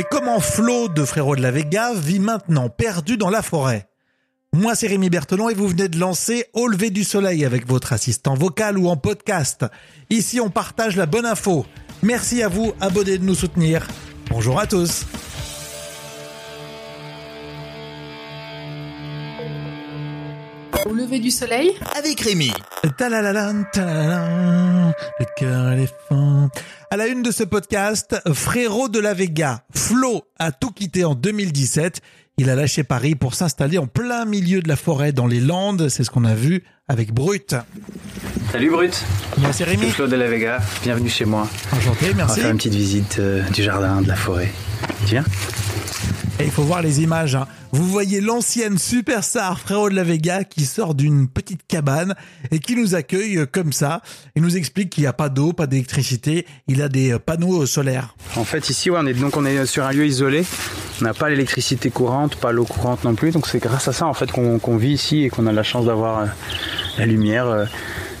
Mais comment Flo de Frérot de la Vega vit maintenant perdu dans la forêt? Moi c'est Rémi Berthelon et vous venez de lancer Au lever du soleil avec votre assistant vocal ou en podcast. Ici on partage la bonne info. Merci à vous, abonnés de nous soutenir. Bonjour à tous. Au lever du soleil? Avec Rémi. Cœur éléphant. À la une de ce podcast, frérot de la Vega, Flo a tout quitté en 2017. Il a lâché Paris pour s'installer en plein milieu de la forêt dans les Landes. C'est ce qu'on a vu avec Brut. Salut Brut. C'est Rémi. Flo de la Vega. Bienvenue chez moi. Enchanté, On va merci. faire une petite visite euh, du jardin, de la forêt. Tu viens? Il faut voir les images. hein. Vous voyez l'ancienne superstar Frérot de la Vega qui sort d'une petite cabane et qui nous accueille euh, comme ça. Il nous explique qu'il n'y a pas d'eau, pas d'électricité. Il a des euh, panneaux euh, solaires. En fait, ici, on est donc on est sur un lieu isolé. On n'a pas l'électricité courante, pas l'eau courante non plus. Donc c'est grâce à ça en fait qu'on vit ici et qu'on a la chance d'avoir la lumière,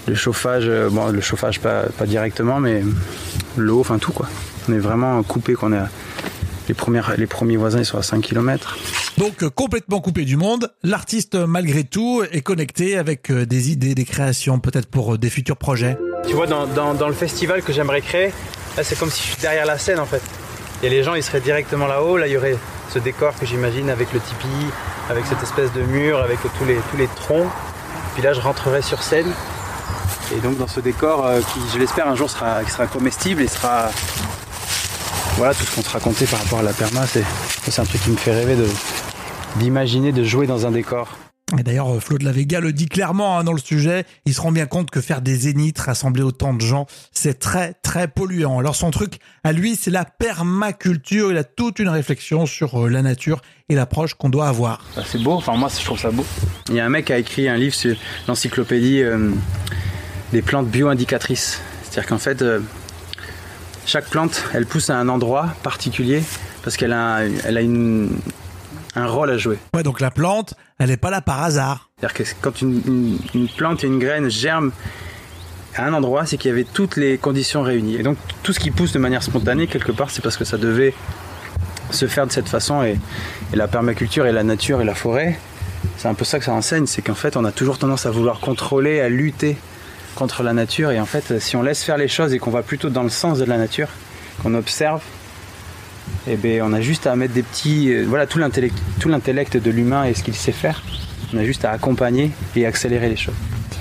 le chauffage. bon, le chauffage pas, directement, mais l'eau, enfin tout. On est vraiment coupé. Qu'on a les premières, les premiers voisins ils sont à 5 km. Donc euh, complètement coupé du monde, l'artiste euh, malgré tout est connecté avec euh, des idées, des créations peut-être pour des futurs projets. Tu vois, dans, dans- dans le festival que j'aimerais créer, là, c'est comme si je suis derrière la scène en fait. Et les gens, ils seraient directement là-haut. Là, il y aurait ce décor que j'imagine avec le tipi, avec cette espèce de mur, avec tous les, tous les troncs. Puis là, je rentrerai sur scène. Et donc, dans ce décor euh, qui, je l'espère, un jour sera, qui sera comestible et sera. Voilà, tout ce qu'on se racontait par rapport à la perma, c'est c'est un truc qui me fait rêver d'imaginer de jouer dans un décor. Et d'ailleurs, euh, Flo de la Vega le dit clairement hein, dans le sujet, il se rend bien compte que faire des zéniths, rassembler autant de gens, c'est très très polluant. Alors son truc, à lui, c'est la permaculture, il a toute une réflexion sur euh, la nature et l'approche qu'on doit avoir. Bah, c'est beau, enfin moi je trouve ça beau. Il y a un mec qui a écrit un livre sur l'encyclopédie euh, des plantes bio-indicatrices. C'est-à-dire qu'en fait, euh, chaque plante, elle pousse à un endroit particulier parce qu'elle a, elle a une- un rôle à jouer. Ouais, donc la plante, elle n'est pas là par hasard. C'est-à-dire que quand une, une- une plante et une graine germent à un endroit, c'est qu'il y avait toutes les conditions réunies. Et donc tout ce qui pousse de manière spontanée, quelque part, c'est parce que ça devait se faire de cette façon. Et, et la permaculture et la nature et la forêt, c'est un peu ça que ça enseigne, c'est qu'en fait on a toujours tendance à vouloir contrôler, à lutter contre la nature. Et en fait, si on laisse faire les choses et qu'on va plutôt dans le sens de la nature, qu'on observe, eh ben, on a juste à mettre des petits. euh, voilà, tout l'intellect, tout l'intellect de l'humain et ce qu'il sait faire. On a juste à accompagner et accélérer les choses.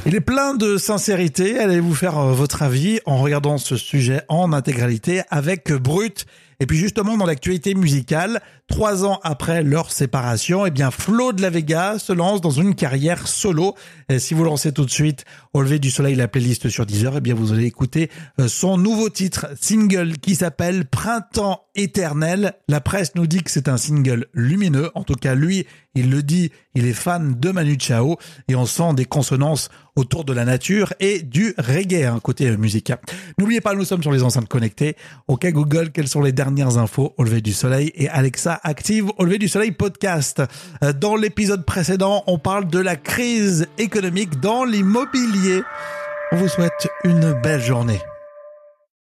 Il est plein de sincérité. Allez vous faire euh, votre avis en regardant ce sujet en intégralité avec Brut. Et puis justement dans l'actualité musicale, trois ans après leur séparation, eh bien Flo de la Vega se lance dans une carrière solo. Et si vous lancez tout de suite au lever du soleil la playlist sur Deezer, eh bien vous allez écouter euh, son nouveau titre single qui s'appelle Printemps éternel. La presse nous dit que c'est un single lumineux. En tout cas, lui, il le dit, il est fan de Manu Chao et on sent des consonances autour de la nature et du reggae, hein, côté euh, musique. N'oubliez pas, nous sommes sur les enceintes connectées. Ok Google, quelles sont les dernières infos au lever du soleil? Et Alexa active au lever du soleil podcast. Euh, Dans l'épisode précédent, on parle de la crise économique dans l'immobilier. On vous souhaite une belle journée.